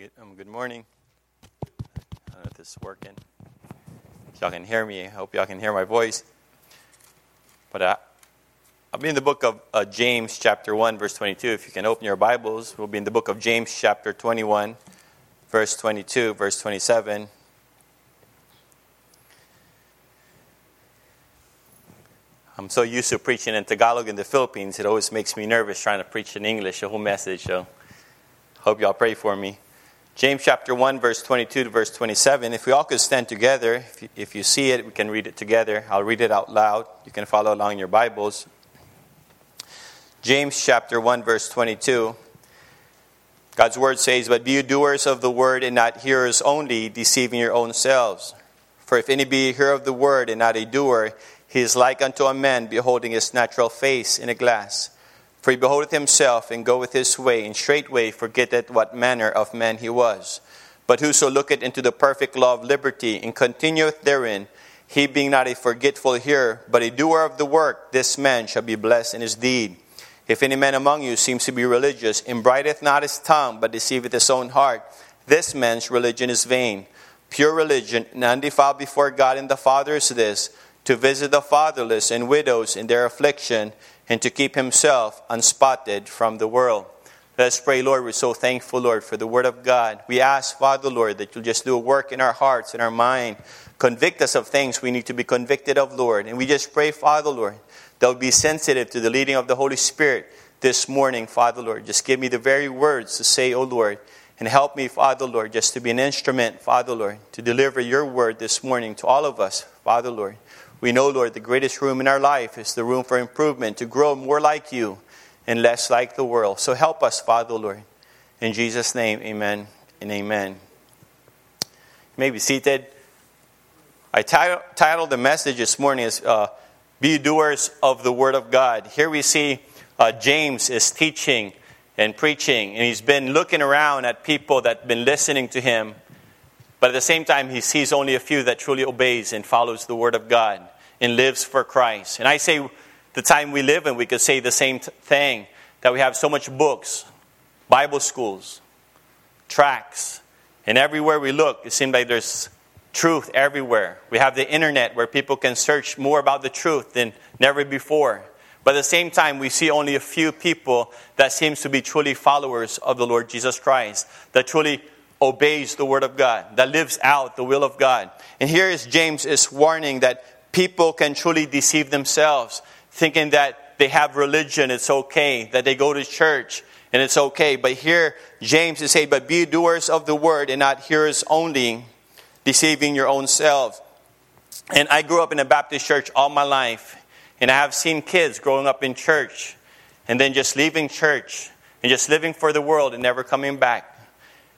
Um, good morning. I don't know if this is working. If y'all can hear me. I hope y'all can hear my voice. But uh, I'll be in the book of uh, James, chapter 1, verse 22. If you can open your Bibles, we'll be in the book of James, chapter 21, verse 22, verse 27. I'm so used to preaching in Tagalog in the Philippines, it always makes me nervous trying to preach in English, a whole message. So, hope y'all pray for me. James chapter 1, verse 22 to verse 27. If we all could stand together, if you, if you see it, we can read it together. I'll read it out loud. You can follow along in your Bibles. James chapter 1, verse 22. God's word says, But be you doers of the word and not hearers only, deceiving your own selves. For if any be a hearer of the word and not a doer, he is like unto a man beholding his natural face in a glass. For he beholdeth himself and goeth his way, and straightway forgetteth what manner of man he was. But whoso looketh into the perfect law of liberty and continueth therein, he being not a forgetful hearer, but a doer of the work, this man shall be blessed in his deed. If any man among you seems to be religious, and brideth not his tongue, but deceiveth his own heart, this man's religion is vain. Pure religion and undefiled before God and the Father is this, to visit the fatherless and widows in their affliction, and to keep himself unspotted from the world. Let's pray, Lord. We're so thankful, Lord, for the Word of God. We ask, Father, Lord, that you'll just do a work in our hearts, in our mind. Convict us of things we need to be convicted of, Lord. And we just pray, Father, Lord, that we'll be sensitive to the leading of the Holy Spirit this morning, Father, Lord. Just give me the very words to say, O Lord. And help me, Father, Lord, just to be an instrument, Father, Lord, to deliver your word this morning to all of us, Father, Lord. We know, Lord, the greatest room in our life is the room for improvement, to grow more like you and less like the world. So help us, Father, Lord. In Jesus' name, amen and amen. You may be seated. I titled the message this morning as uh, Be Doers of the Word of God. Here we see uh, James is teaching and preaching, and he's been looking around at people that have been listening to him but at the same time, he sees only a few that truly obeys and follows the word of God and lives for Christ. And I say, the time we live in, we could say the same thing that we have so much books, Bible schools, tracts, and everywhere we look, it seems like there's truth everywhere. We have the internet where people can search more about the truth than never before. But at the same time, we see only a few people that seems to be truly followers of the Lord Jesus Christ, that truly obeys the word of God, that lives out the will of God. And here is James is warning that people can truly deceive themselves, thinking that they have religion, it's okay, that they go to church, and it's okay. But here, James is saying, but be doers of the word and not hearers only, deceiving your own selves. And I grew up in a Baptist church all my life, and I have seen kids growing up in church and then just leaving church and just living for the world and never coming back.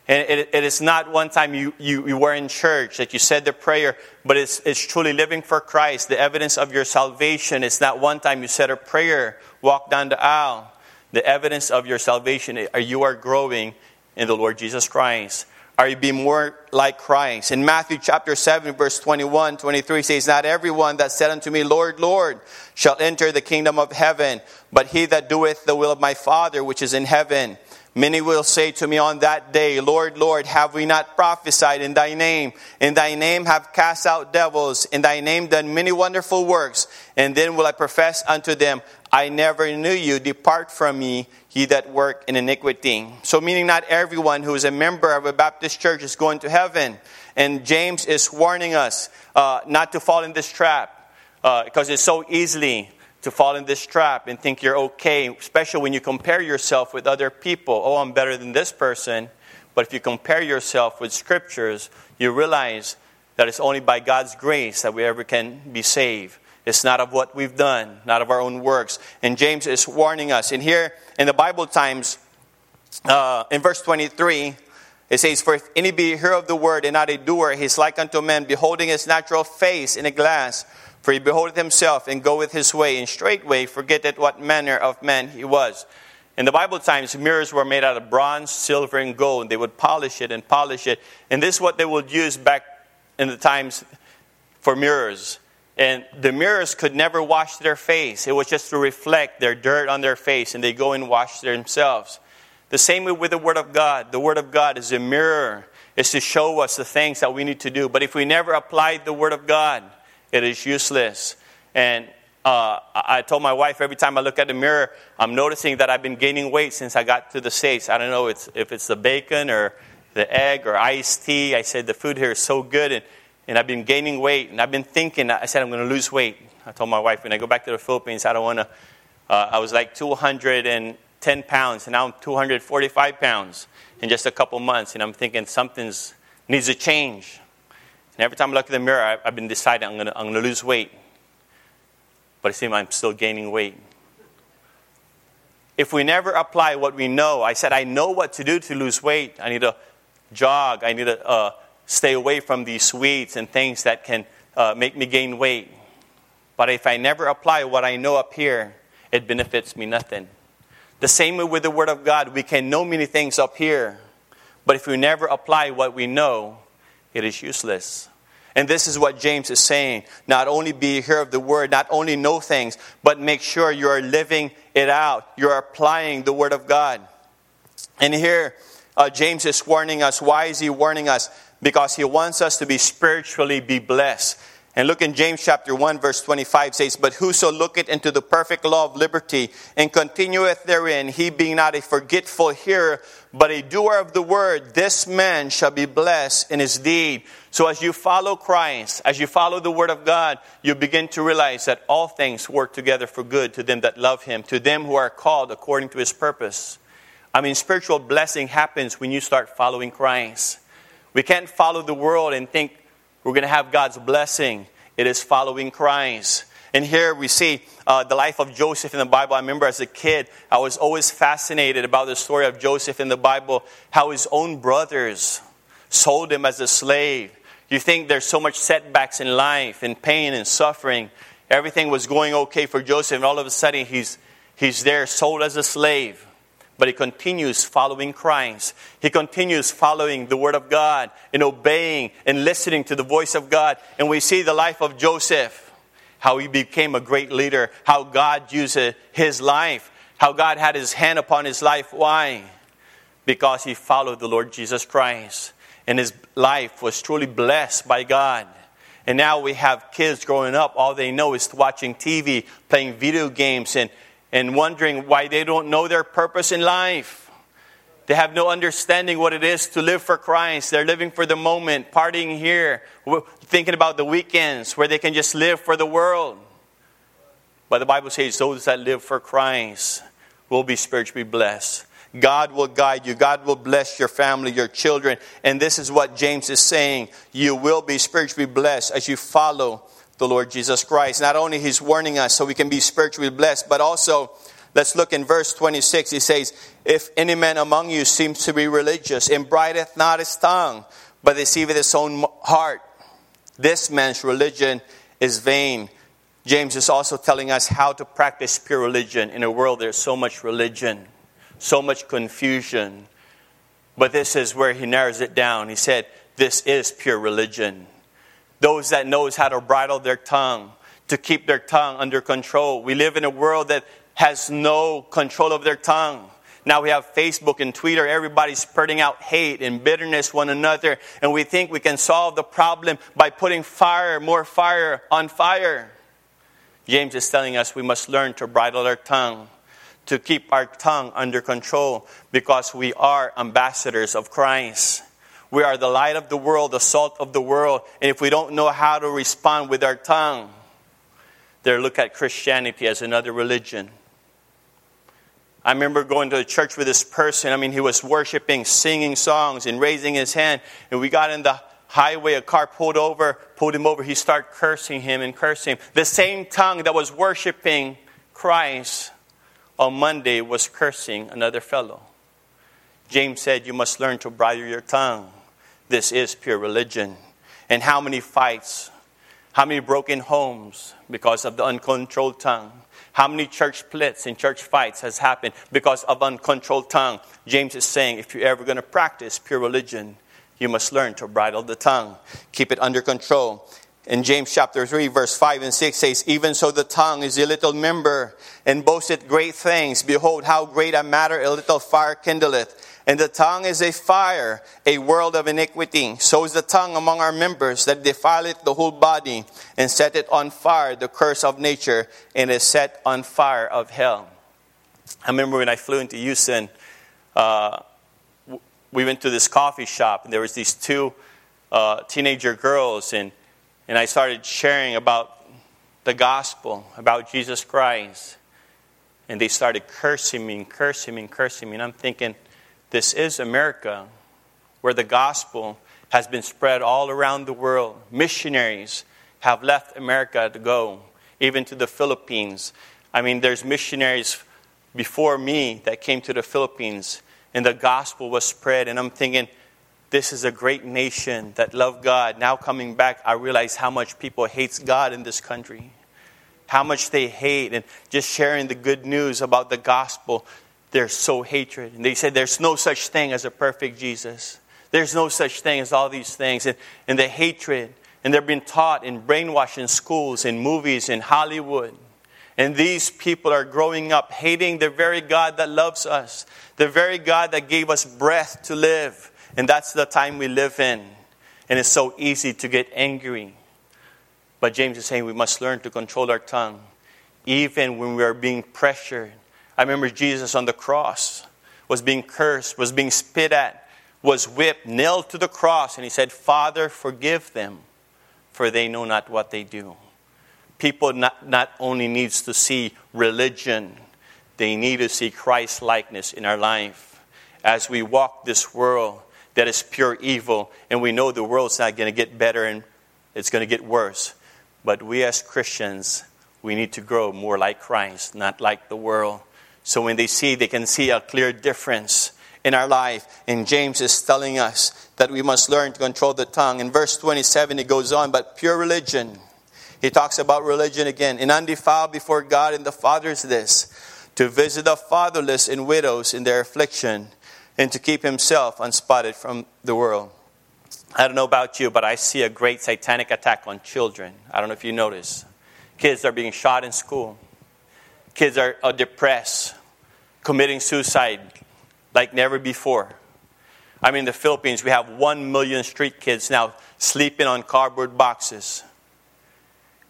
And it, it is not one time you, you, you, were in church that you said the prayer, but it's, it's truly living for Christ, the evidence of your salvation. It's not one time you said a prayer, walk down the aisle. The evidence of your salvation, are you are growing in the Lord Jesus Christ. Are you being more like Christ? In Matthew chapter 7, verse 21, 23 says, Not everyone that said unto me, Lord, Lord, shall enter the kingdom of heaven, but he that doeth the will of my Father which is in heaven. Many will say to me on that day, Lord, Lord, have we not prophesied in thy name? In thy name have cast out devils, in thy name done many wonderful works. And then will I profess unto them, I never knew you. Depart from me, ye that work in iniquity. So, meaning not everyone who is a member of a Baptist church is going to heaven. And James is warning us uh, not to fall in this trap uh, because it's so easily to fall in this trap and think you're okay, especially when you compare yourself with other people. Oh, I'm better than this person. But if you compare yourself with scriptures, you realize that it's only by God's grace that we ever can be saved. It's not of what we've done, not of our own works. And James is warning us. And here in the Bible times, uh, in verse 23, it says, For if any be a hearer of the word and not a doer, he is like unto a man beholding his natural face in a glass. For he beholdeth himself and goeth his way, and straightway forgetteth what manner of man he was. In the Bible times, mirrors were made out of bronze, silver, and gold. and They would polish it and polish it. And this is what they would use back in the times for mirrors. And the mirrors could never wash their face. It was just to reflect their dirt on their face, and they go and wash themselves. The same way with the Word of God. The Word of God is a mirror, is to show us the things that we need to do. But if we never apply the Word of God, it is useless. And uh, I told my wife every time I look at the mirror, I'm noticing that I've been gaining weight since I got to the States. I don't know it's, if it's the bacon or the egg or iced tea. I said the food here is so good, and, and I've been gaining weight. And I've been thinking, I said, I'm going to lose weight. I told my wife, when I go back to the Philippines, I don't want to. Uh, I was like 210 pounds, and now I'm 245 pounds in just a couple months. And I'm thinking something's needs to change. And every time I look in the mirror, I, have been deciding I'm going to I'm going to lose weight but it seems I'm still gaining weight. If we never apply what we know, I said, I know what to do to lose weight. I need to jog. I need to uh, stay away from these sweets and things that can uh, make me gain weight. But if I never apply what I know up here, it benefits me nothing. The same way with the Word of God, we can know many things up here, but if we never apply what we know, it is useless. And this is what James is saying. Not only be a hearer of the word, not only know things, but make sure you are living it out. You're applying the word of God. And here, uh, James is warning us. Why is he warning us? Because he wants us to be spiritually be blessed. And look in James chapter 1, verse 25 says, But whoso looketh into the perfect law of liberty and continueth therein, he being not a forgetful hearer, but a doer of the word, this man shall be blessed in his deed. So as you follow Christ, as you follow the word of God, you begin to realize that all things work together for good to them that love him, to them who are called according to his purpose. I mean, spiritual blessing happens when you start following Christ. We can't follow the world and think we're going to have God's blessing. It is following Christ. And here we see uh, the life of Joseph in the Bible. I remember as a kid, I was always fascinated about the story of Joseph in the Bible, how his own brothers sold him as a slave. You think there's so much setbacks in life and pain and suffering. Everything was going okay for Joseph, and all of a sudden he's, he's there sold as a slave but he continues following Christ. He continues following the Word of God and obeying and listening to the voice of God. And we see the life of Joseph, how he became a great leader, how God used his life, how God had his hand upon his life. Why? Because he followed the Lord Jesus Christ. And his life was truly blessed by God. And now we have kids growing up, all they know is watching TV, playing video games, and and wondering why they don't know their purpose in life. They have no understanding what it is to live for Christ. They're living for the moment, partying here, thinking about the weekends where they can just live for the world. But the Bible says those that live for Christ will be spiritually blessed. God will guide you. God will bless your family, your children. And this is what James is saying. You will be spiritually blessed as you follow the Lord Jesus Christ. Not only he's warning us so we can be spiritually blessed, but also let's look in verse 26. He says, If any man among you seems to be religious and brideth not his tongue, but deceiveth his own heart, this man's religion is vain. James is also telling us how to practice pure religion in a world there's so much religion, so much confusion. But this is where he narrows it down. He said, This is pure religion those that knows how to bridle their tongue, to keep their tongue under control. We live in a world that has no control of their tongue. Now we have Facebook and Twitter. Everybody's spurting out hate and bitterness one another. And we think we can solve the problem by putting fire, more fire on fire. James is telling us we must learn to bridle our tongue, to keep our tongue under control, because we are ambassadors of Christ. We are the light of the world, the salt of the world. And if we don't know how to respond with our tongue, they look at Christianity as another religion. I remember going to a church with this person. I mean, he was worshiping, singing songs, and raising his hand. And we got in the highway, a car pulled over, pulled him over. He started cursing him and cursing him. The same tongue that was worshiping Christ on Monday was cursing another fellow. James said, You must learn to bridle your tongue this is pure religion. And how many fights, how many broken homes because of the uncontrolled tongue? How many church splits and church fights has happened because of uncontrolled tongue? James is saying if you're ever going to practice pure religion, you must learn to bridle the tongue, keep it under control. in James chapter 3, verse 5 and 6 says, Even so the tongue is a little member, and boasteth great things. Behold, how great a matter a little fire kindleth. And the tongue is a fire, a world of iniquity. So is the tongue among our members, that defileth the whole body, and setteth on fire the curse of nature, and is set on fire of hell. I remember when I flew into Houston, uh, we went to this coffee shop, and there was these two uh, teenager girls, and, and I started sharing about the gospel, about Jesus Christ. And they started cursing me and cursing me and cursing me. And I'm thinking, this is America, where the gospel has been spread all around the world. Missionaries have left America to go, even to the Philippines. I mean, there's missionaries before me that came to the Philippines, and the gospel was spread. And I'm thinking, this is a great nation that love God. Now coming back, I realize how much people hates God in this country. How much they hate and just sharing the good news about the gospel they're so hatred. And they said there's no such thing as a perfect Jesus. There's no such thing as all these things. And, and the hatred. And they're being taught and brainwashed in schools, in movies, in Hollywood. And these people are growing up hating the very God that loves us, the very God that gave us breath to live. And that's the time we live in. And it's so easy to get angry. But James is saying we must learn to control our tongue, even when we are being pressured I remember Jesus on the cross was being cursed, was being spit at, was whipped, nailed to the cross, and he said, Father, forgive them, for they know not what they do. People not, not only needs to see religion, they need to see Christ likeness in our life. As we walk this world that is pure evil, and we know the world's not going to get better and it's going to get worse. But we as Christians, we need to grow more like Christ, not like the world. So when they see, they can see a clear difference in our life. And James is telling us that we must learn to control the tongue. In verse 27, it goes on, but pure religion. He talks about religion again. And undefiled before God and the Father is this to visit the fatherless and widows in their affliction, and to keep himself unspotted from the world. I don't know about you, but I see a great satanic attack on children. I don't know if you notice. Kids are being shot in school Kids are, are depressed, committing suicide like never before. I mean, in the Philippines, we have one million street kids now sleeping on cardboard boxes.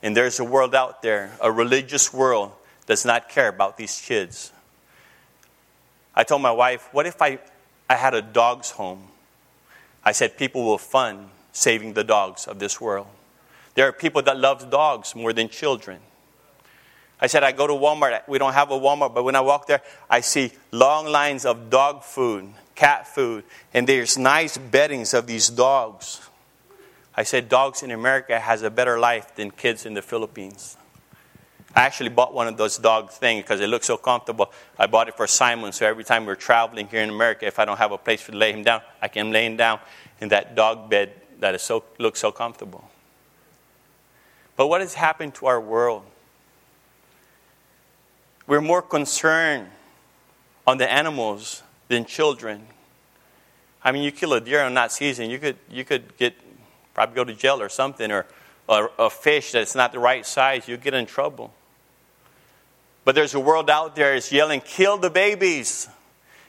And there's a world out there, a religious world, does not care about these kids. I told my wife, what if I, I had a dog's home? I said, people will fund saving the dogs of this world. There are people that love dogs more than children. I said, I go to Walmart. We don't have a Walmart, but when I walk there, I see long lines of dog food, cat food, and there's nice beddings of these dogs. I said, dogs in America has a better life than kids in the Philippines. I actually bought one of those dog things because it looks so comfortable. I bought it for Simon, so every time we're traveling here in America, if I don't have a place to lay him down, I can lay him down in that dog bed that is so, looks so comfortable. But what has happened to our world? We're more concerned on the animals than children. I mean, you kill a deer on that season, you could, you could get, probably go to jail or something, or, or a fish that's not the right size, you get in trouble. But there's a world out there that's yelling, kill the babies,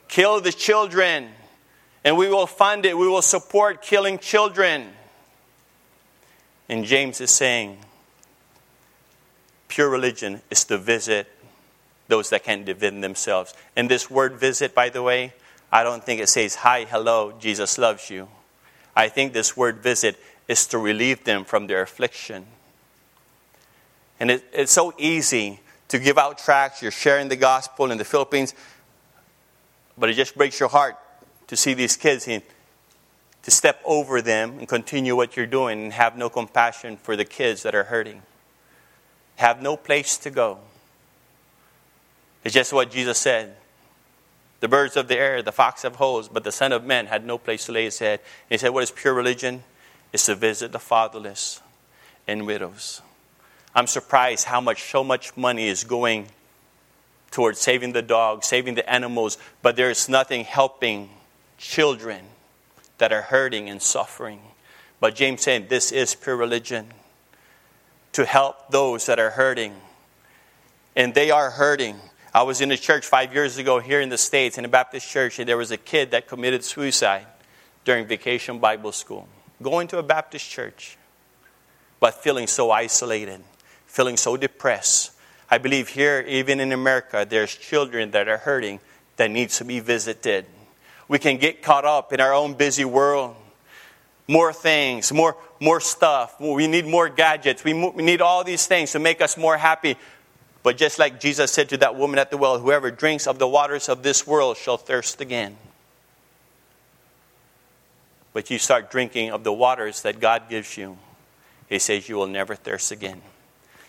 kill the children, and we will fund it, we will support killing children. And James is saying, pure religion is to visit those that can't defend themselves. And this word visit, by the way, I don't think it says, Hi, hello, Jesus loves you. I think this word visit is to relieve them from their affliction. And it, it's so easy to give out tracts, you're sharing the gospel in the Philippines, but it just breaks your heart to see these kids and to step over them and continue what you're doing and have no compassion for the kids that are hurting. Have no place to go. It's just what Jesus said. The birds of the air, the fox have holes, but the Son of Man had no place to lay his head. And he said, What is pure religion? Is to visit the fatherless and widows. I'm surprised how much, so much money is going towards saving the dogs, saving the animals, but there's nothing helping children that are hurting and suffering. But James said, This is pure religion. to help those that are hurting. And they are hurting. I was in a church five years ago here in the States, in a Baptist church, and there was a kid that committed suicide during vacation Bible school. Going to a Baptist church, but feeling so isolated, feeling so depressed. I believe here, even in America, there's children that are hurting that needs to be visited. We can get caught up in our own busy world. More things, more, more stuff. We need more gadgets. We, we need all these things to make us more happy. But just like Jesus said to that woman at the well, whoever drinks of the waters of this world shall thirst again. But you start drinking of the waters that God gives you, He says you will never thirst again.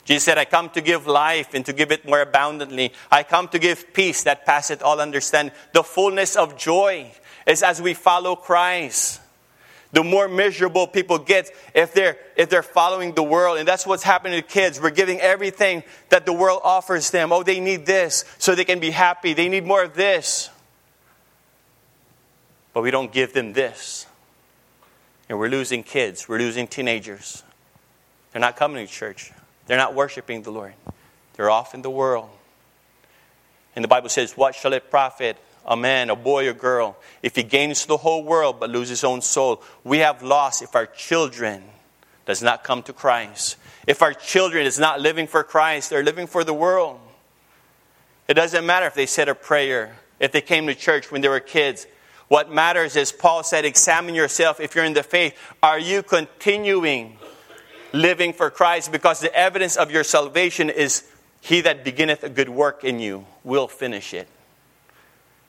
Jesus said, I come to give life and to give it more abundantly. I come to give peace that passeth all understanding. The fullness of joy is as we follow Christ. The more miserable people get if they're, if they're following the world. And that's what's happening to kids. We're giving everything that the world offers them. Oh, they need this so they can be happy. They need more of this. But we don't give them this. And we're losing kids. We're losing teenagers. They're not coming to church. They're not worshiping the Lord. They're off in the world. And the Bible says, What shall it profit a man, a boy, or girl if he gains the whole world but loses his own soul? We have lost if our children does not come to Christ. If our children is not living for Christ, they're living for the world. It doesn't matter if they said a prayer, if they came to church when they were kids. What matters is, Paul said, examine yourself if you're in the faith. Are you continuing living for Christ because the evidence of your salvation is he that beginneth a good work in you will finish it.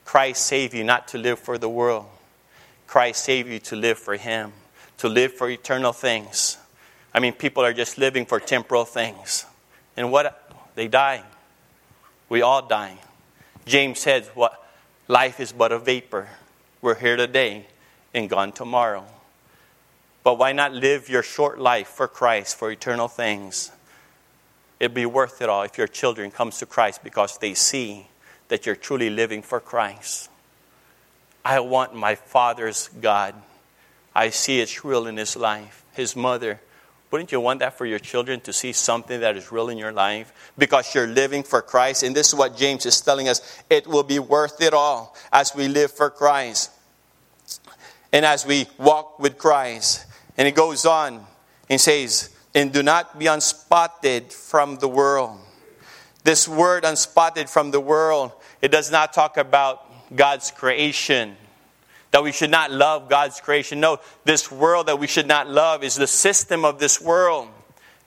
Christ saved you not to live for the world. Christ saved you to live for him, to live for eternal things. I mean, people are just living for temporal things. And what? They die. We all die. James said, what? Life is but a vapor. We're here today and gone tomorrow. But why not live your short life for Christ, for eternal things? It'd be worth it all if your children comes to Christ because they see that you're truly living for Christ. I want my father's God. I see it's real in his life. His mother. Wouldn't you want that for your children to see something that is real in your life? Because you're living for Christ. And this is what James is telling us. It will be worth it all as we live for Christ. And as we walk with Christ. And it goes on and says, and do not be unspotted from the world. This word unspotted from the world, it does not talk about God's creation. That we should not love God's creation. No, this world that we should not love is the system of this world.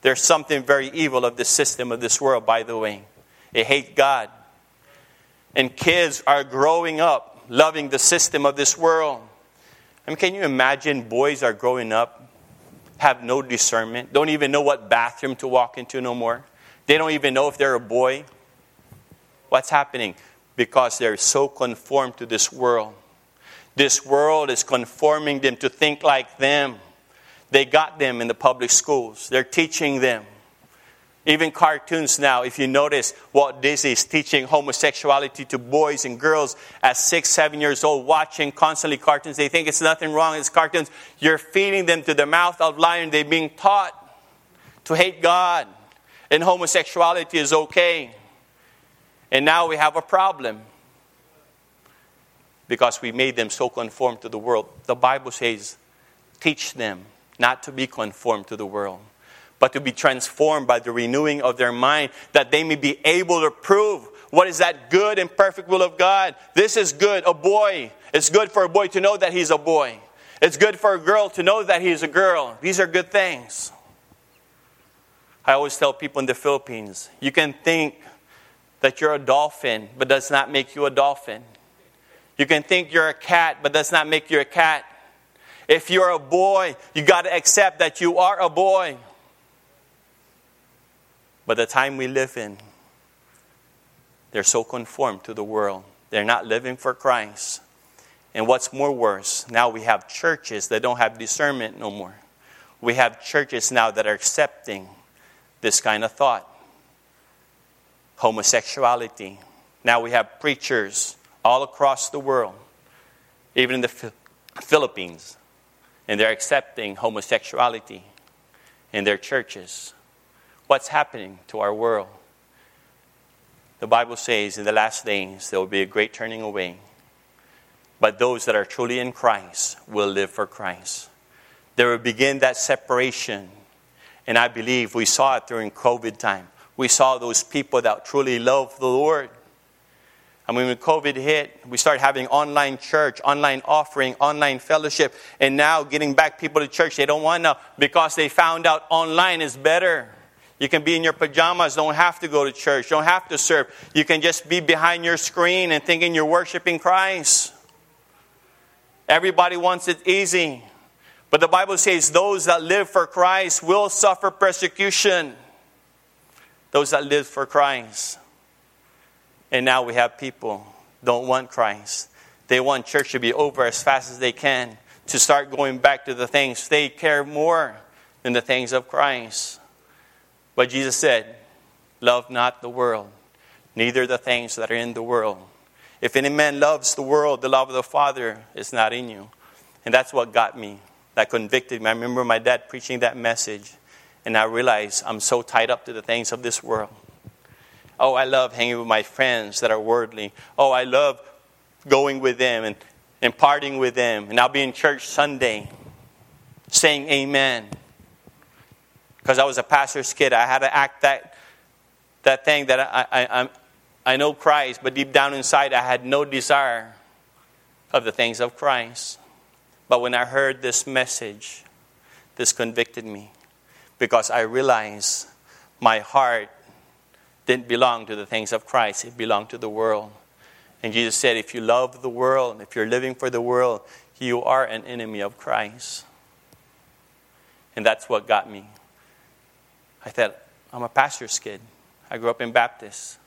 There's something very evil of the system of this world, by the way. It hates God. And kids are growing up loving the system of this world. I mean, can you imagine boys are growing up, have no discernment, don't even know what bathroom to walk into no more? They don't even know if they're a boy. What's happening? Because they're so conformed to this world. This world is conforming them to think like them. They got them in the public schools, they're teaching them. Even cartoons now, if you notice, Walt Disney is teaching homosexuality to boys and girls at six, seven years old, watching constantly cartoons. They think it's nothing wrong. It's cartoons. You're feeding them to the mouth of lion. They're being taught to hate God. And homosexuality is okay. And now we have a problem because we made them so conformed to the world. The Bible says, teach them not to be conformed to the world but to be transformed by the renewing of their mind, that they may be able to prove what is that good and perfect will of God. This is good. A boy, it's good for a boy to know that he's a boy. It's good for a girl to know that he's a girl. These are good things. I always tell people in the Philippines you can think that you're a dolphin, but does not make you a dolphin. You can think you're a cat, but does not make you a cat. If you're a boy, you got to accept that you are a boy. But the time we live in, they're so conformed to the world. They're not living for Christ. And what's more worse, now we have churches that don't have discernment no more. We have churches now that are accepting this kind of thought homosexuality. Now we have preachers all across the world, even in the Philippines, and they're accepting homosexuality in their churches. what's happening to our world. The Bible says in the last days there will be a great turning away. But those that are truly in Christ will live for Christ. There will begin that separation. And I believe we saw it during COVID time. We saw those people that truly love the Lord. Mean, when COVID hit, we started having online church, online offering, online fellowship, and now getting back people to church. They don't want to because they found out online is better. You can be in your pajamas, don't have to go to church, don't have to serve. You can just be behind your screen and thinking you're worshiping Christ. Everybody wants it easy. But the Bible says those that live for Christ will suffer persecution. Those that live for Christ. And now we have people don't want Christ. They want church to be over as fast as they can to start going back to the things they care more than the things of Christ. But Jesus said, Love not the world, neither the things that are in the world. If any man loves the world, the love of the Father is not in you. And that's what got me. That convicted me. I remember my dad preaching that message, and I realized I'm so tied up to the things of this world. Oh, I love hanging with my friends that are worldly. Oh, I love going with them and, and partying with them. And I'll be in church Sunday saying amen because I was a pastor's kid. I had to act that, that thing that I, I, I, I know Christ, but deep down inside, I had no desire of the things of Christ. But when I heard this message, this convicted me because I realized my heart didn't belong to the things of Christ, it belonged to the world. And Jesus said, if you love the world, if you're living for the world, you are an enemy of Christ. And that's what got me. I thought, I'm a pastor's kid. I grew up in Baptist.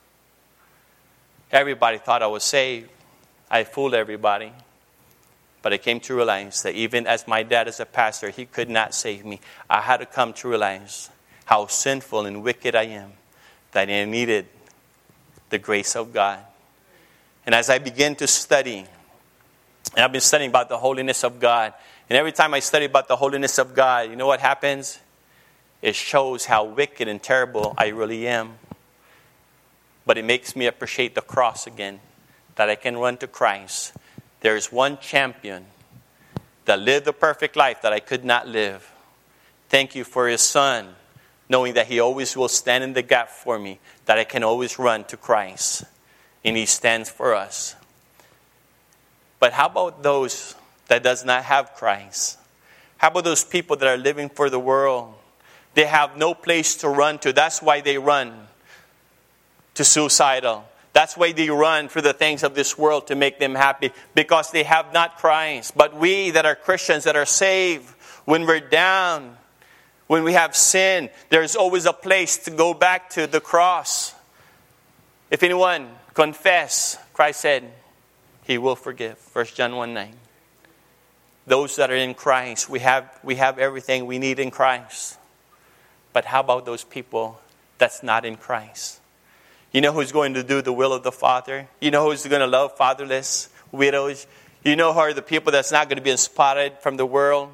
Everybody thought I was saved. I fooled everybody. But I came to realize that even as my dad is a pastor, he could not save me. I had to come to realize how sinful and wicked I am, that I needed the grace of God. And as I began to study, and I've been studying about the holiness of God, and every time I study about the holiness of God, you know what happens? It shows how wicked and terrible I really am. But it makes me appreciate the cross again, that I can run to Christ. There's one champion that lived the perfect life that I could not live. Thank you for his son, knowing that he always will stand in the gap for me, that I can always run to Christ. And he stands for us. But how about those that does not have Christ? How about those people that are living for the world? They have no place to run to. That's why they run to suicidal. That's why they run for the things of this world to make them happy because they have not Christ. But we that are Christians that are saved, when we're down, when we have sin, there's always a place to go back to the cross. If anyone confess, Christ said, he will forgive. 1 John 1 9. Those that are in Christ, we have, we have everything we need in Christ. But how about those people that's not in Christ? You know who's going to do the will of the Father? You know who's going to love fatherless, widows? You know who are the people that's not going to be spotted from the world?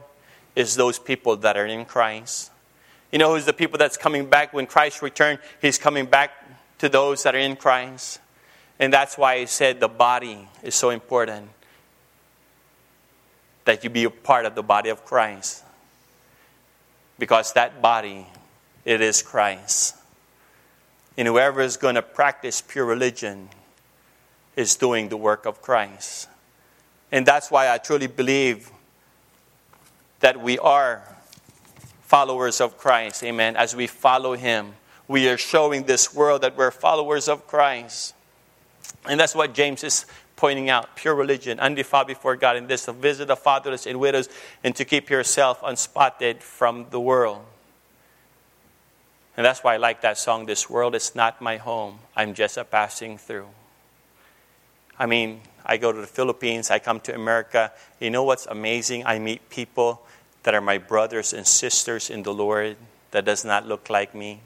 Is those people that are in Christ. You know who's the people that's coming back when Christ returns? He's coming back to those that are in Christ. And that's why I said the body is so important. That you be a part of the body of Christ. Because that body it is Christ. And whoever is going to practice pure religion is doing the work of Christ. And that's why I truly believe that we are followers of Christ. Amen. As we follow Him, we are showing this world that we're followers of Christ. And that's what James is pointing out pure religion, undefiled before God, and this to visit the fatherless and widows, and to keep yourself unspotted from the world. And that's why I like that song, This World is Not My Home. I'm just a passing through. I mean, I go to the Philippines, I come to America. You know what's amazing? I meet people that are my brothers and sisters in the Lord that does not look like me.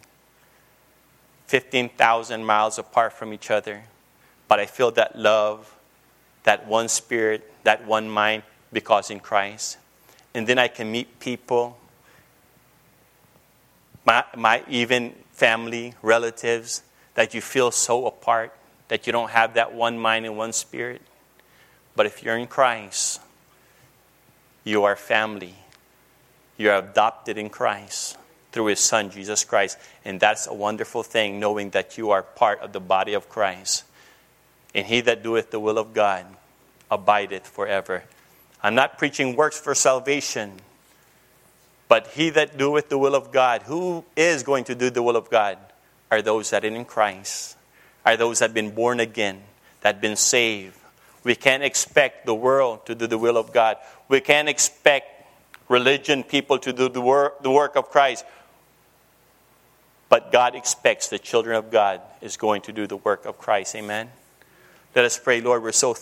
15,000 miles apart from each other. But I feel that love, that one spirit, that one mind because in Christ. And then I can meet people my, my even family, relatives, that you feel so apart, that you don't have that one mind and one spirit. But if you're in Christ, you are family. You're adopted in Christ through His Son, Jesus Christ. And that's a wonderful thing, knowing that you are part of the body of Christ. And he that doeth the will of God abideth forever. I'm not preaching works for salvation, but he that doeth the will of God, who is going to do the will of God, are those that are in Christ, are those that have been born again, that have been saved. We can't expect the world to do the will of God. We can't expect religion people to do the work, the work of Christ. But God expects the children of God is going to do the work of Christ. Amen. Let us pray, Lord, we're so thankful.